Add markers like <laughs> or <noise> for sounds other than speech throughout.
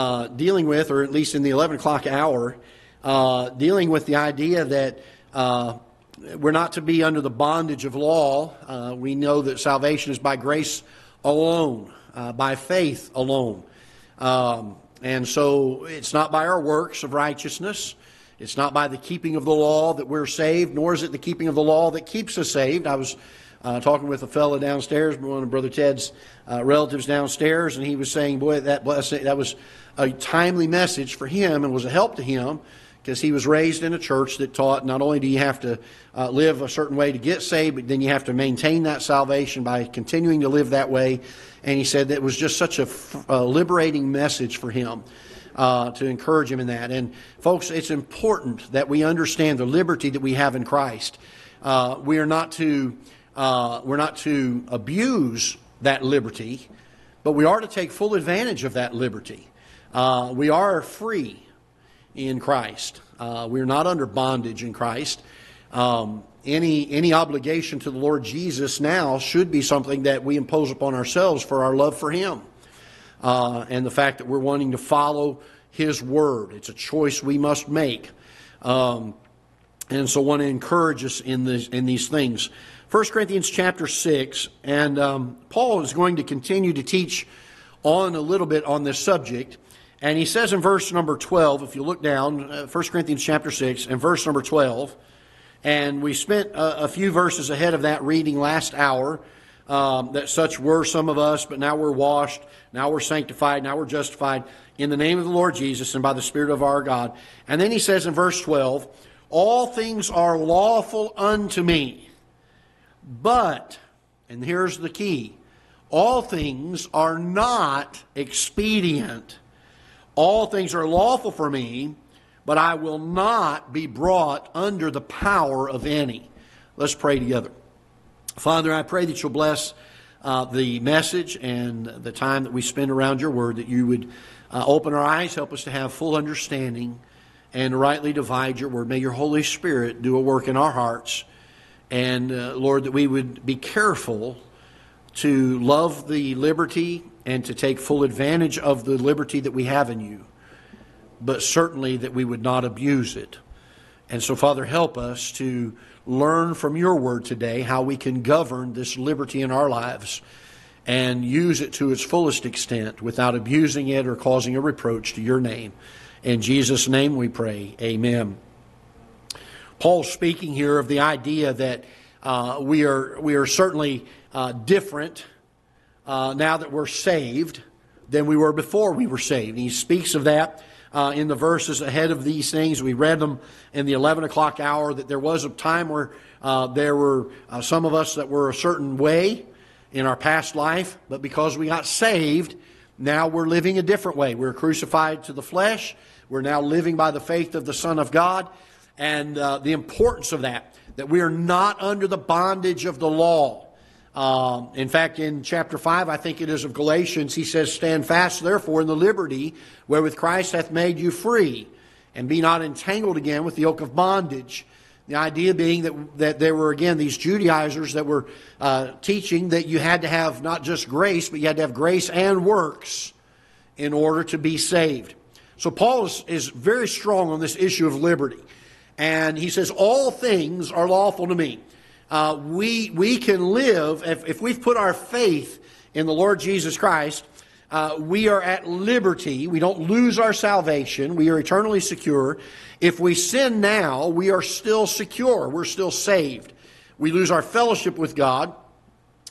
uh, dealing with, or at least in the 11 o'clock hour, uh, dealing with the idea that uh, we're not to be under the bondage of law. Uh, we know that salvation is by grace alone, uh, by faith alone. Um, and so it's not by our works of righteousness. It's not by the keeping of the law that we're saved, nor is it the keeping of the law that keeps us saved. I was uh, talking with a fellow downstairs, one of Brother Ted's uh, relatives downstairs, and he was saying, "Boy, that blessing, that was a timely message for him and was a help to him because he was raised in a church that taught not only do you have to uh, live a certain way to get saved, but then you have to maintain that salvation by continuing to live that way." And he said that it was just such a, f- a liberating message for him. Uh, to encourage him in that. And folks, it's important that we understand the liberty that we have in Christ. Uh, we are not to uh, we're not to abuse that liberty, but we are to take full advantage of that liberty. Uh, we are free in Christ. Uh, we're not under bondage in Christ. Um, any any obligation to the Lord Jesus now should be something that we impose upon ourselves for our love for Him uh, and the fact that we're wanting to follow His Word. It's a choice we must make. Um, and so want to encourage us in, this, in these things. 1 Corinthians chapter 6, and um, Paul is going to continue to teach on a little bit on this subject. And he says in verse number 12, if you look down, uh, 1 Corinthians chapter 6, and verse number 12, and we spent a, a few verses ahead of that reading last hour um, that such were some of us, but now we're washed, now we're sanctified, now we're justified in the name of the Lord Jesus and by the Spirit of our God. And then he says in verse 12, All things are lawful unto me, but, and here's the key, all things are not expedient. All things are lawful for me, but I will not be brought under the power of any. Let's pray together. Father, I pray that you'll bless uh, the message and the time that we spend around your word, that you would uh, open our eyes, help us to have full understanding, and rightly divide your word. May your Holy Spirit do a work in our hearts. And uh, Lord, that we would be careful to love the liberty and to take full advantage of the liberty that we have in you, but certainly that we would not abuse it. And so, Father, help us to learn from your word today how we can govern this liberty in our lives and use it to its fullest extent without abusing it or causing a reproach to your name. In Jesus' name we pray. Amen. Paul's speaking here of the idea that uh, we, are, we are certainly uh, different uh, now that we're saved than we were before we were saved. he speaks of that uh, in the verses ahead of these things. We read them in the 11 o'clock hour that there was a time where uh, there were uh, some of us that were a certain way in our past life, but because we got saved, now we're living a different way. We're crucified to the flesh. We're now living by the faith of the Son of God. And uh, the importance of that, that we are not under the bondage of the law. Um, in fact, in chapter 5, I think it is of Galatians, he says, Stand fast, therefore, in the liberty wherewith Christ hath made you free, and be not entangled again with the yoke of bondage. The idea being that, that there were, again, these Judaizers that were uh, teaching that you had to have not just grace, but you had to have grace and works in order to be saved. So Paul is, is very strong on this issue of liberty. And he says, All things are lawful to me uh, we, we can live, if, if we've put our faith in the Lord Jesus Christ, uh, we are at liberty. We don't lose our salvation. We are eternally secure. If we sin now, we are still secure. We're still saved. We lose our fellowship with God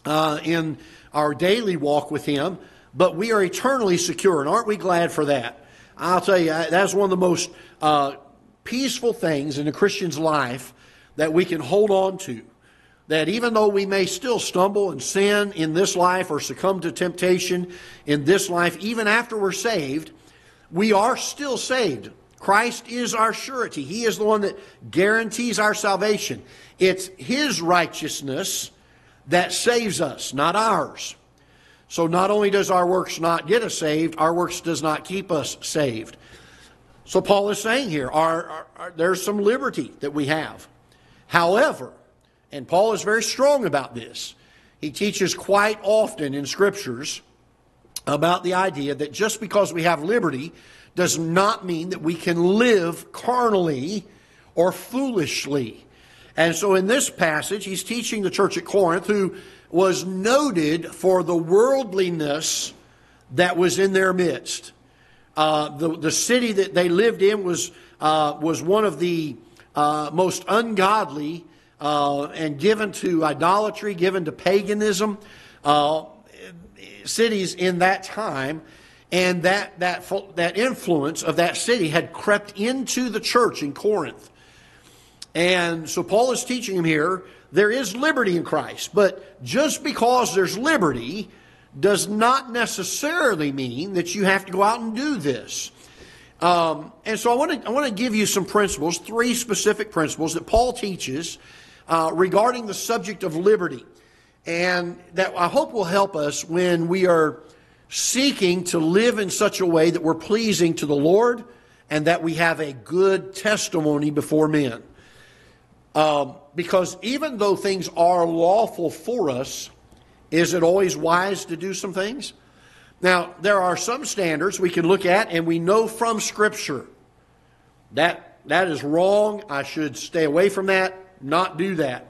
uh, in our daily walk with Him, but we are eternally secure. And aren't we glad for that? I'll tell you, that's one of the most uh, peaceful things in a Christian's life that we can hold on to that even though we may still stumble and sin in this life or succumb to temptation in this life, even after we're saved, we are still saved. Christ is our surety. He is the one that guarantees our salvation. It's His righteousness that saves us, not ours. So not only does our works not get us saved, our works does not keep us saved. So Paul is saying here, our, our, our, there's some liberty that we have. However, and Paul is very strong about this. He teaches quite often in scriptures about the idea that just because we have liberty does not mean that we can live carnally or foolishly. And so in this passage, he's teaching the church at Corinth, who was noted for the worldliness that was in their midst. Uh, the, the city that they lived in was, uh, was one of the uh, most ungodly uh, and given to idolatry, given to paganism uh, cities in that time. And that, that, that influence of that city had crept into the church in Corinth. And so Paul is teaching him here there is liberty in Christ, but just because there's liberty does not necessarily mean that you have to go out and do this. Um, and so I want to I want to give you some principles, three specific principles that Paul teaches uh, regarding the subject of liberty, and that I hope will help us when we are seeking to live in such a way that we're pleasing to the Lord and that we have a good testimony before men. Um, because even though things are lawful for us, is it always wise to do some things? Now, there are some standards we can look at, and we know from Scripture that that is wrong. I should stay away from that, not do that.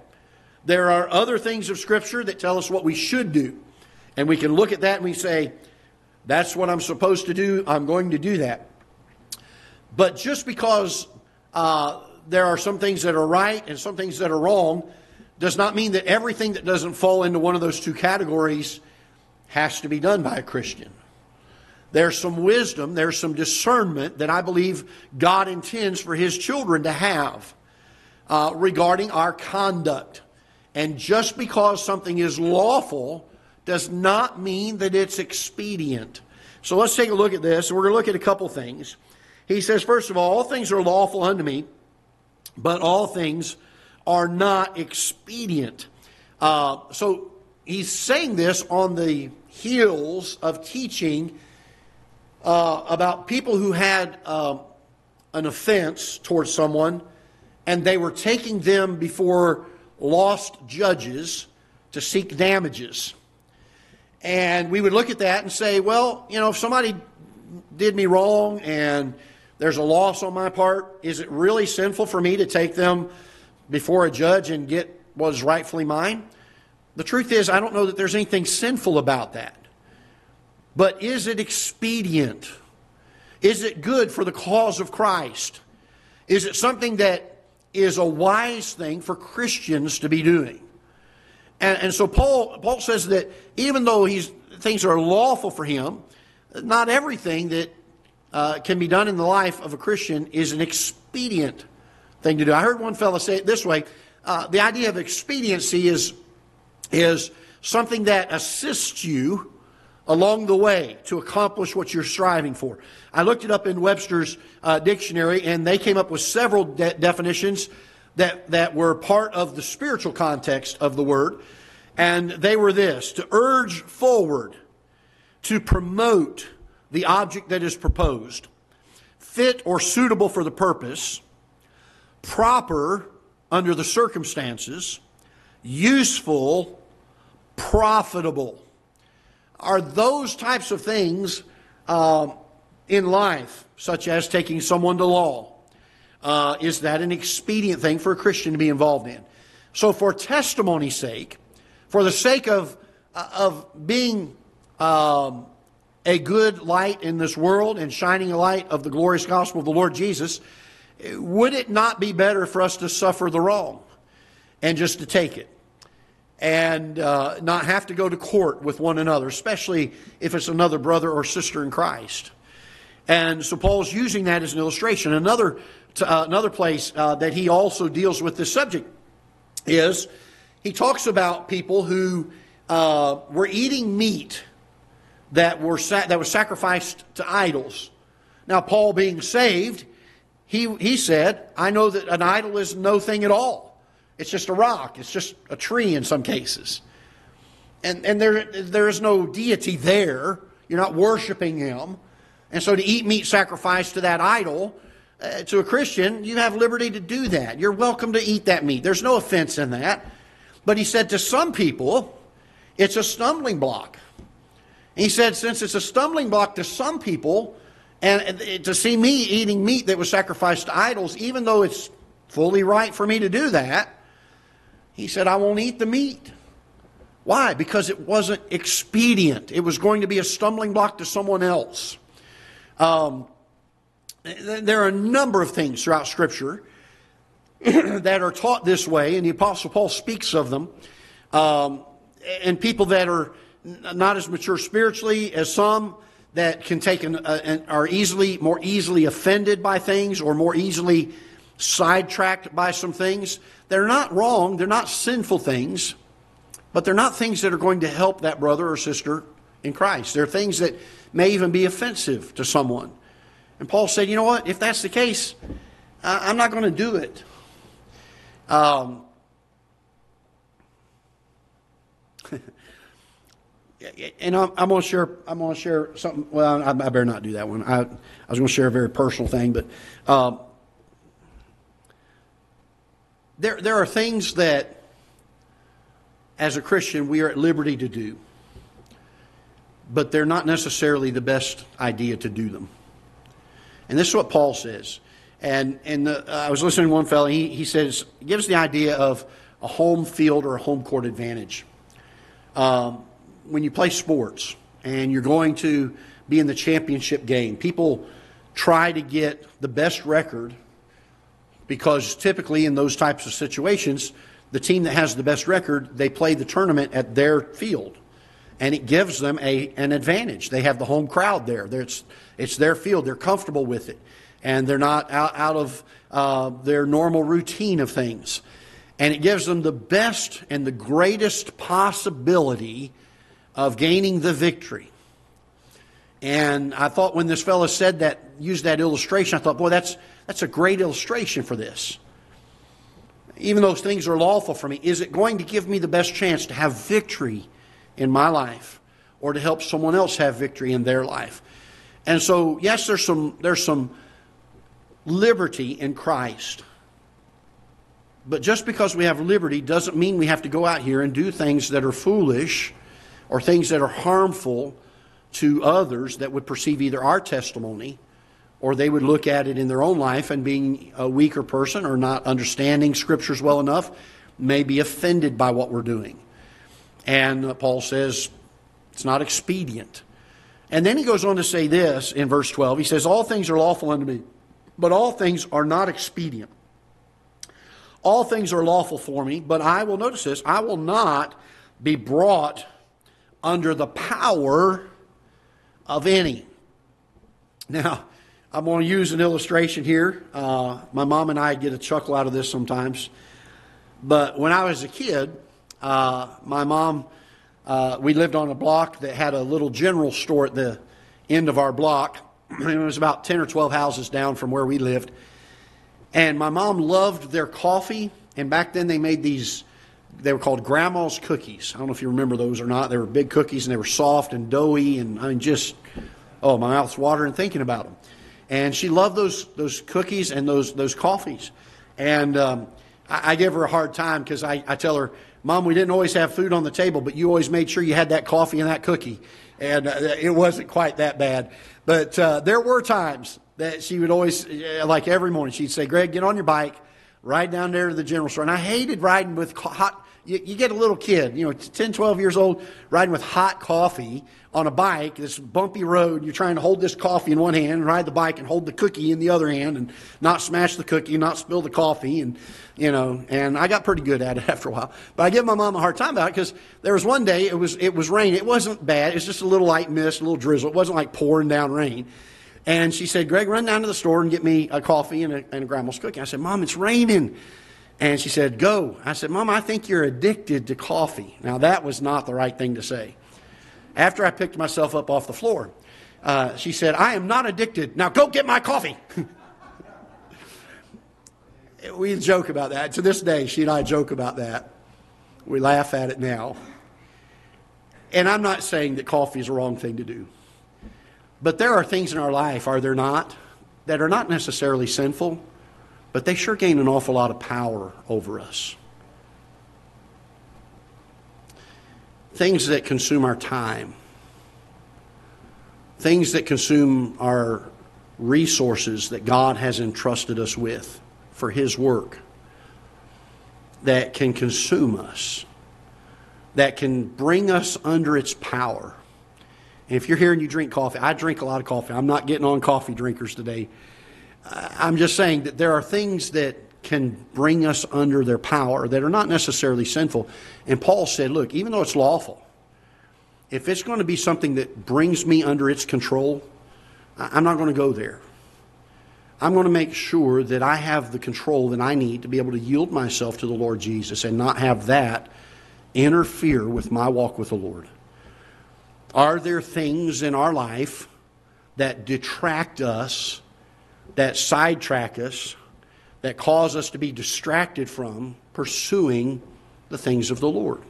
There are other things of Scripture that tell us what we should do. And we can look at that and we say, that's what I'm supposed to do, I'm going to do that. But just because uh, there are some things that are right and some things that are wrong does not mean that everything that doesn't fall into one of those two categories has to be done by a Christian. There's some wisdom, there's some discernment that I believe God intends for His children to have uh, regarding our conduct. And just because something is lawful does not mean that it's expedient. So let's take a look at this, we're going to look at a couple things. He says, first of all, all things are lawful unto me, but all things are not expedient. Uh, so he's saying this on the heels of teaching uh, about people who had uh, an offense towards someone and they were taking them before lost judges to seek damages. And we would look at that and say, well, you know, if somebody did me wrong and there's a loss on my part, is it really sinful for me to take them before a judge and get what is rightfully mine? The truth is, I don't know that there's anything sinful about that. But is it expedient? Is it good for the cause of Christ? Is it something that is a wise thing for Christians to be doing? And, and so Paul, Paul says that even though he's, things are lawful for him, not everything that uh, can be done in the life of a Christian is an expedient thing to do. I heard one fellow say it this way uh, the idea of expediency is, is something that assists you along the way to accomplish what you're striving for. I looked it up in Webster's uh, dictionary, and they came up with several de- definitions that, that were part of the spiritual context of the word. And they were this to urge forward, to promote the object that is proposed, fit or suitable for the purpose, proper under the circumstances, useful, profitable. Are those types of things uh, in life, such as taking someone to law? Uh, is that an expedient thing for a Christian to be involved in? So, for testimony's sake, for the sake of, uh, of being um, a good light in this world and shining a light of the glorious gospel of the Lord Jesus, would it not be better for us to suffer the wrong and just to take it? And uh, not have to go to court with one another, especially if it's another brother or sister in Christ. And so Paul's using that as an illustration. Another, uh, another place uh, that he also deals with this subject is he talks about people who uh, were eating meat that, were sa- that was sacrificed to idols. Now, Paul being saved, he, he said, I know that an idol is no thing at all. It's just a rock, it's just a tree in some cases. And, and there, there is no deity there. You're not worshiping him. And so to eat meat sacrificed to that idol, uh, to a Christian, you have liberty to do that. You're welcome to eat that meat. There's no offense in that. But he said to some people, it's a stumbling block. He said, since it's a stumbling block to some people, and to see me eating meat that was sacrificed to idols, even though it's fully right for me to do that, he said, I won't eat the meat. Why? Because it wasn't expedient. It was going to be a stumbling block to someone else. Um, there are a number of things throughout Scripture <clears throat> that are taught this way, and the Apostle Paul speaks of them. Um, and people that are not as mature spiritually as some that can take an, uh, an, are easily more easily offended by things or more easily sidetracked by some things. They're not wrong. They're not sinful things, but they're not things that are going to help that brother or sister in Christ. They're things that may even be offensive to someone. And Paul said, you know what? If that's the case, I'm not going to do it. Um, <laughs> and I'm, going to share. I'm going to share something. Well, I, I, better not do that one. I, I was going to share a very personal thing, but um, there there are things that, as a Christian, we are at liberty to do, but they're not necessarily the best idea to do them. And this is what Paul says. And and the, uh, I was listening to one fellow. He he says gives the idea of a home field or a home court advantage. Um, when you play sports and you're going to be in the championship game, people try to get the best record because typically in those types of situations, the team that has the best record, they play the tournament at their field. And it gives them a, an advantage. They have the home crowd there. It's, it's their field. They're comfortable with it. And they're not out, out of uh, their normal routine of things. And it gives them the best and the greatest possibility of gaining the victory. And I thought when this fellow said that, used that illustration, I thought, boy, that's, that's a great illustration for this. Even those things are lawful for me, is it going to give me the best chance to have victory in my life or to help someone else have victory in their life? And so, yes, there's some, there's some liberty in Christ. But just because we have liberty doesn't mean we have to go out here and do things that are foolish or things that are harmful to others that would perceive either our testimony or they would look at it in their own life and being a weaker person or not understanding scriptures well enough may be offended by what we're doing. And Paul says it's not expedient. And then he goes on to say this in verse 12. He says, All things are lawful unto me, but all things are not expedient. All things are lawful for me, but I will, notice this, I will not be brought under the power of any. Now, I'm going to use an illustration here. Uh, my mom and I get a chuckle out of this sometimes. But when I was a kid, uh, my mom, uh, we lived on a block that had a little general store at the end of our block. <clears throat> it was about 10 or 12 houses down from where we lived. And my mom loved their coffee. And back then they made these they were called grandma's cookies. I don't know if you remember those or not. They were big cookies and they were soft and doughy and I mean just oh my mouth's watering thinking about them. And she loved those those cookies and those those coffees. And um, I, I, give her a hard time because I, I tell her, Mom, we didn't always have food on the table, but you always made sure you had that coffee and that cookie. And uh, it wasn't quite that bad. But uh, there were times that she would always, like every morning, she'd say, Greg, get on your bike ride down there to the general store. And I hated riding with hot, you, you, get a little kid, you know, 10, 12 years old, riding with hot coffee on a bike, this bumpy road. You're trying to hold this coffee in one hand, and ride the bike, and hold the cookie in the other hand, and not smash the cookie, not spill the coffee. And, you know, and I got pretty good at it <laughs> after a while. But I give my mom a hard time about it because there was one day it was, it was raining. It wasn't bad. It was just a little light mist, a little drizzle. It wasn't like pouring down rain. And she said, Greg, run down to the store and get me a coffee and a, and a grandma's cookie. I said, Mom, it's raining. And she said, Go. I said, Mom, I think you're addicted to coffee. Now, that was not the right thing to say. After I picked myself up off the floor, uh, she said, I am not addicted. Now go get my coffee. <laughs> we joke about that. To this day, she and I joke about that. We laugh at it now. And I'm not saying that coffee is a wrong thing to do. But there are things in our life, are there not, that are not necessarily sinful, but they sure gain an awful lot of power over us. Things that consume our time, things that consume our resources that God has entrusted us with for His work that can consume us, that can bring us under its power. And if you're here and you drink coffee, I drink a lot of coffee. I'm not getting on coffee drinkers today. I'm just saying that there are things that can bring us under their power that are not necessarily sinful. And Paul said, look, even though it's lawful, if it's going to be something that brings me under its control, I'm not going to go there. I'm going to make sure that I have the control that I need to be able to yield myself to the Lord Jesus and not have that interfere with my walk with the Lord. Are there things in our life that detract us, that sidetrack us, that cause us to be distracted from pursuing the things of the Lord?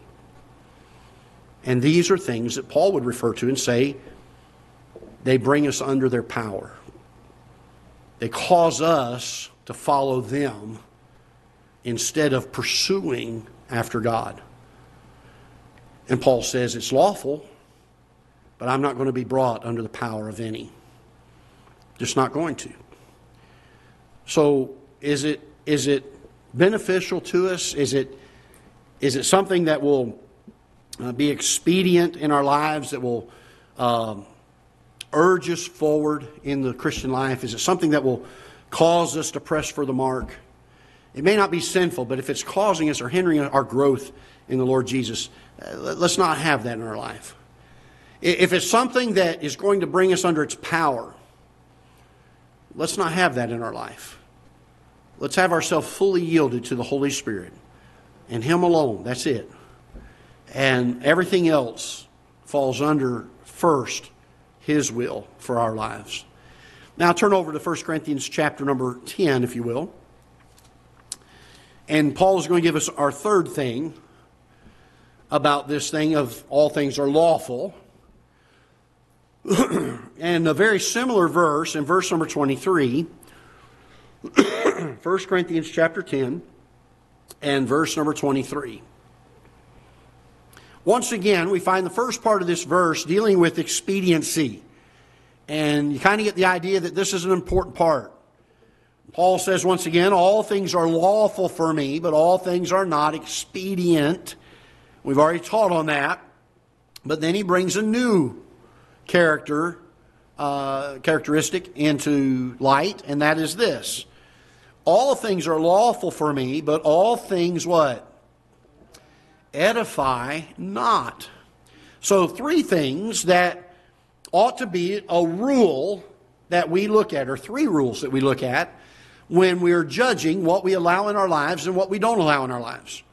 And these are things that Paul would refer to and say they bring us under their power. They cause us to follow them instead of pursuing after God. And Paul says it's lawful, but I'm not going to be brought under the power of any. Just not going to. So is it is it beneficial to us? Is it is it something that will uh, be expedient in our lives that will um, urge us forward in the Christian life? Is it something that will cause us to press for the mark? It may not be sinful, but if it's causing us or hindering our growth in the Lord Jesus, uh, let's not have that in our life. If it's something that is going to bring us under its power, let's not have that in our life. Let's have ourselves fully yielded to the Holy Spirit and Him alone. That's it. And everything else falls under first his will for our lives. Now turn over to 1 Corinthians chapter number 10, if you will. And Paul is going to give us our third thing about this thing of all things are lawful. <clears throat> and a very similar verse in verse number 23, <clears throat> 1 Corinthians chapter 10 and verse number 23. Once again, we find the first part of this verse dealing with expediency. And you kind of get the idea that this is an important part. Paul says once again, all things are lawful for me, but all things are not expedient. We've already taught on that. But then he brings a new character, uh, characteristic into light, and that is this. All things are lawful for me, but all things what? edify not. So, three things that ought to be a rule that we look at, or three rules that we look at when we're judging what we allow in our lives and what we don't allow in our lives.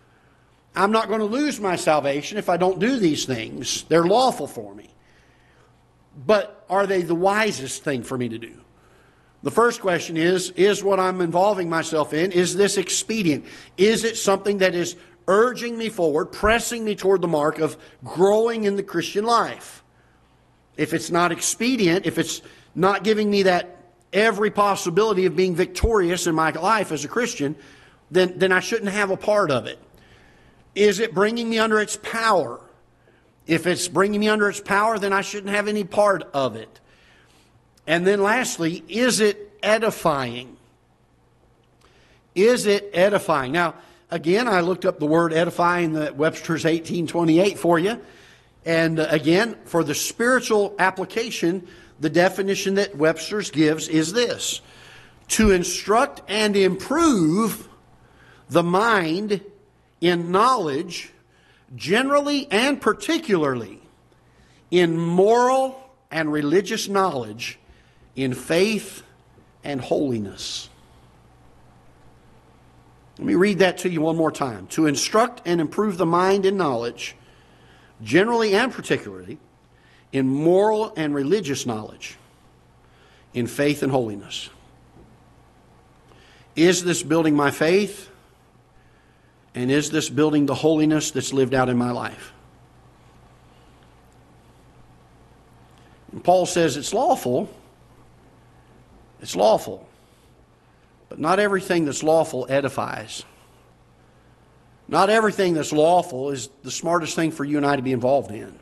I'm not going to lose my salvation if I don't do these things. They're lawful for me. But are they the wisest thing for me to do? The first question is Is what I'm involving myself in, is this expedient? Is it something that is urging me forward, pressing me toward the mark of growing in the Christian life. If it's not expedient, if it's not giving me that every possibility of being victorious in my life as a Christian, then, then I shouldn't have a part of it. Is it bringing me under its power? If it's bringing me under its power, then I shouldn't have any part of it. And then lastly, is it edifying? Is it edifying? Now, Again, I looked up the word edify in the Webster's 1828 for you. And uh, again, for the spiritual application, the definition that Webster's gives is this to instruct and improve the mind in knowledge, generally and particularly in moral and religious knowledge, in faith and holiness. Let me read that to you one more time. To instruct and improve the mind in knowledge, generally and particularly, in moral and religious knowledge, in faith and holiness. Is this building my faith? And is this building the holiness that's lived out in my life? And Paul says it's lawful. It's lawful. But not everything that's lawful edifies. Not everything that's lawful is the smartest thing for you and I to be involved in.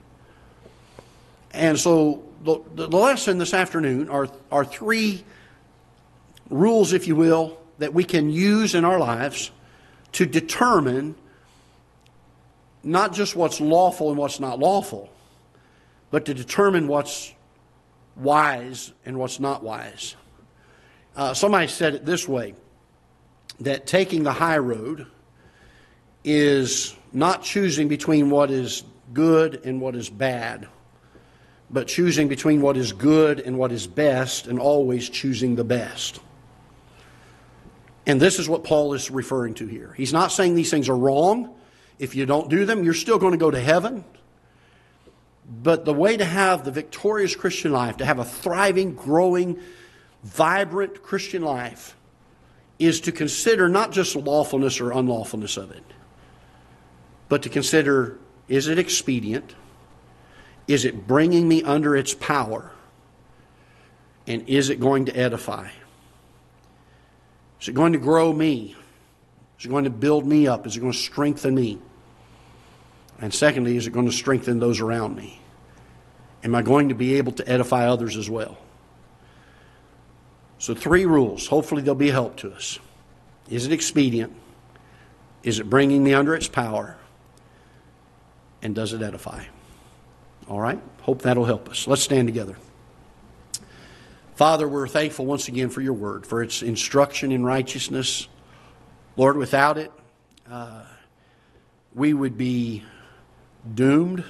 And so the, the lesson this afternoon are, are three rules, if you will, that we can use in our lives to determine not just what's lawful and what's not lawful, but to determine what's wise and what's not wise. Uh, somebody said it this way that taking the high road is not choosing between what is good and what is bad, but choosing between what is good and what is best, and always choosing the best. And this is what Paul is referring to here. He's not saying these things are wrong. If you don't do them, you're still going to go to heaven. But the way to have the victorious Christian life, to have a thriving, growing, vibrant Christian life, is to consider not just the lawfulness or unlawfulness of it, but to consider is it expedient? Is it bringing me under its power? And is it going to edify? Is it going to grow me? Is it going to build me up? Is it going to strengthen me? And secondly, is it going to strengthen those around me? Am I going to be able to edify others as well? So, three rules. Hopefully, they'll be a help to us. Is it expedient? Is it bringing me under its power? And does it edify? All right? Hope that'll help us. Let's stand together. Father, we're thankful once again for your word, for its instruction in righteousness. Lord, without it, uh, we would be doomed